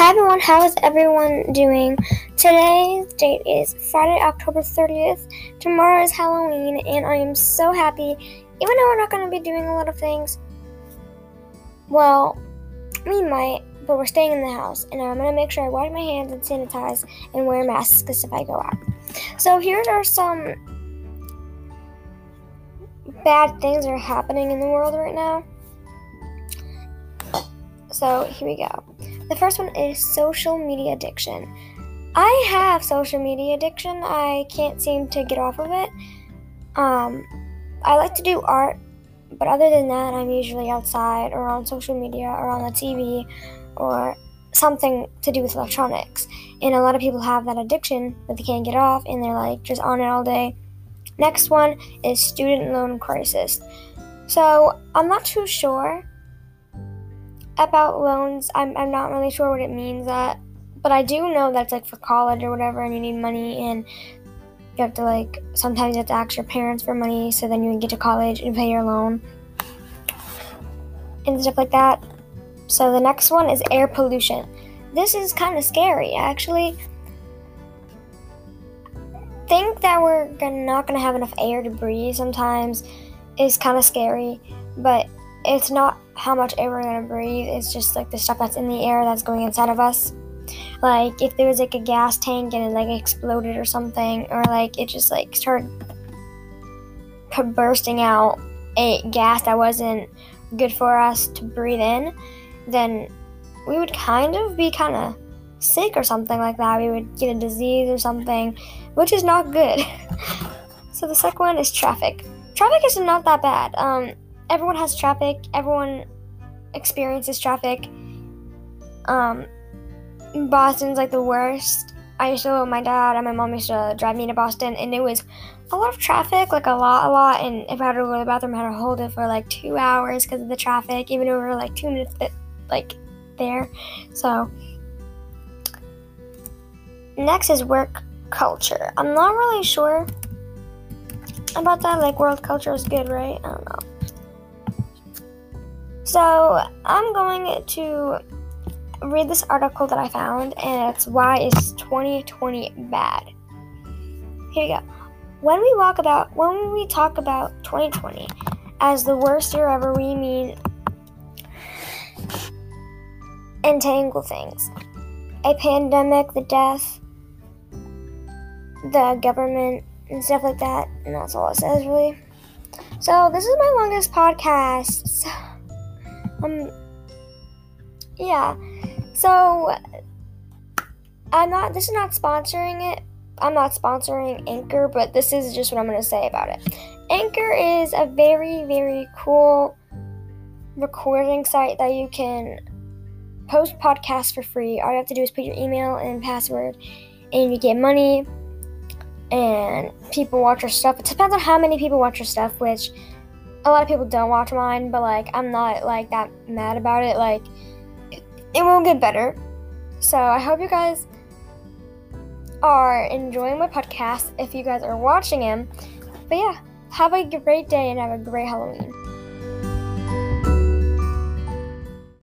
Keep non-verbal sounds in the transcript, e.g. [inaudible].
Hi everyone, how is everyone doing? Today's date is Friday, October 30th. Tomorrow is Halloween, and I am so happy, even though we're not going to be doing a lot of things. Well, we might, but we're staying in the house, and I'm going to make sure I wash my hands and sanitize and wear masks because if I go out. So, here are some bad things that are happening in the world right now. So, here we go. The first one is social media addiction. I have social media addiction. I can't seem to get off of it. Um, I like to do art, but other than that, I'm usually outside or on social media or on the TV or something to do with electronics. And a lot of people have that addiction, but they can't get off and they're like just on it all day. Next one is student loan crisis. So I'm not too sure about loans, I'm, I'm not really sure what it means that, but I do know that's like for college or whatever, and you need money, and you have to like sometimes you have to ask your parents for money, so then you can get to college and pay your loan and stuff like that. So the next one is air pollution. This is kind of scary, actually. Think that we're not gonna have enough air to breathe sometimes is kind of scary, but it's not how much air we're gonna breathe, it's just like the stuff that's in the air that's going inside of us. Like if there was like a gas tank and it like exploded or something, or like it just like started bursting out a gas that wasn't good for us to breathe in, then we would kind of be kind of sick or something like that. We would get a disease or something, which is not good. [laughs] so the second one is traffic. Traffic is not that bad. Um, everyone has traffic. Everyone experiences traffic. Um, Boston's like the worst. I used to my dad and my mom used to drive me to Boston, and it was a lot of traffic, like a lot, a lot. And if I had to go to the bathroom, I had to hold it for like two hours because of the traffic, even were like two minutes, like there. So next is work culture. I'm not really sure about that. Like world culture is good, right? I don't know. So I'm going to read this article that I found, and it's why is 2020 bad? Here you go. When we walk about when we talk about 2020 as the worst year ever, we mean entangle things. A pandemic, the death, the government, and stuff like that. And that's all it says, really. So, this is my longest podcast. Um, yeah. So, I'm not, this is not sponsoring it. I'm not sponsoring Anchor, but this is just what I'm going to say about it. Anchor is a very, very cool recording site that you can post podcasts for free. All you have to do is put your email and password, and you get money. And people watch your stuff. It depends on how many people watch your stuff, which a lot of people don't watch mine, but like I'm not like that mad about it. Like it, it will get better. So I hope you guys are enjoying my podcast if you guys are watching him. But yeah, have a great day and have a great Halloween.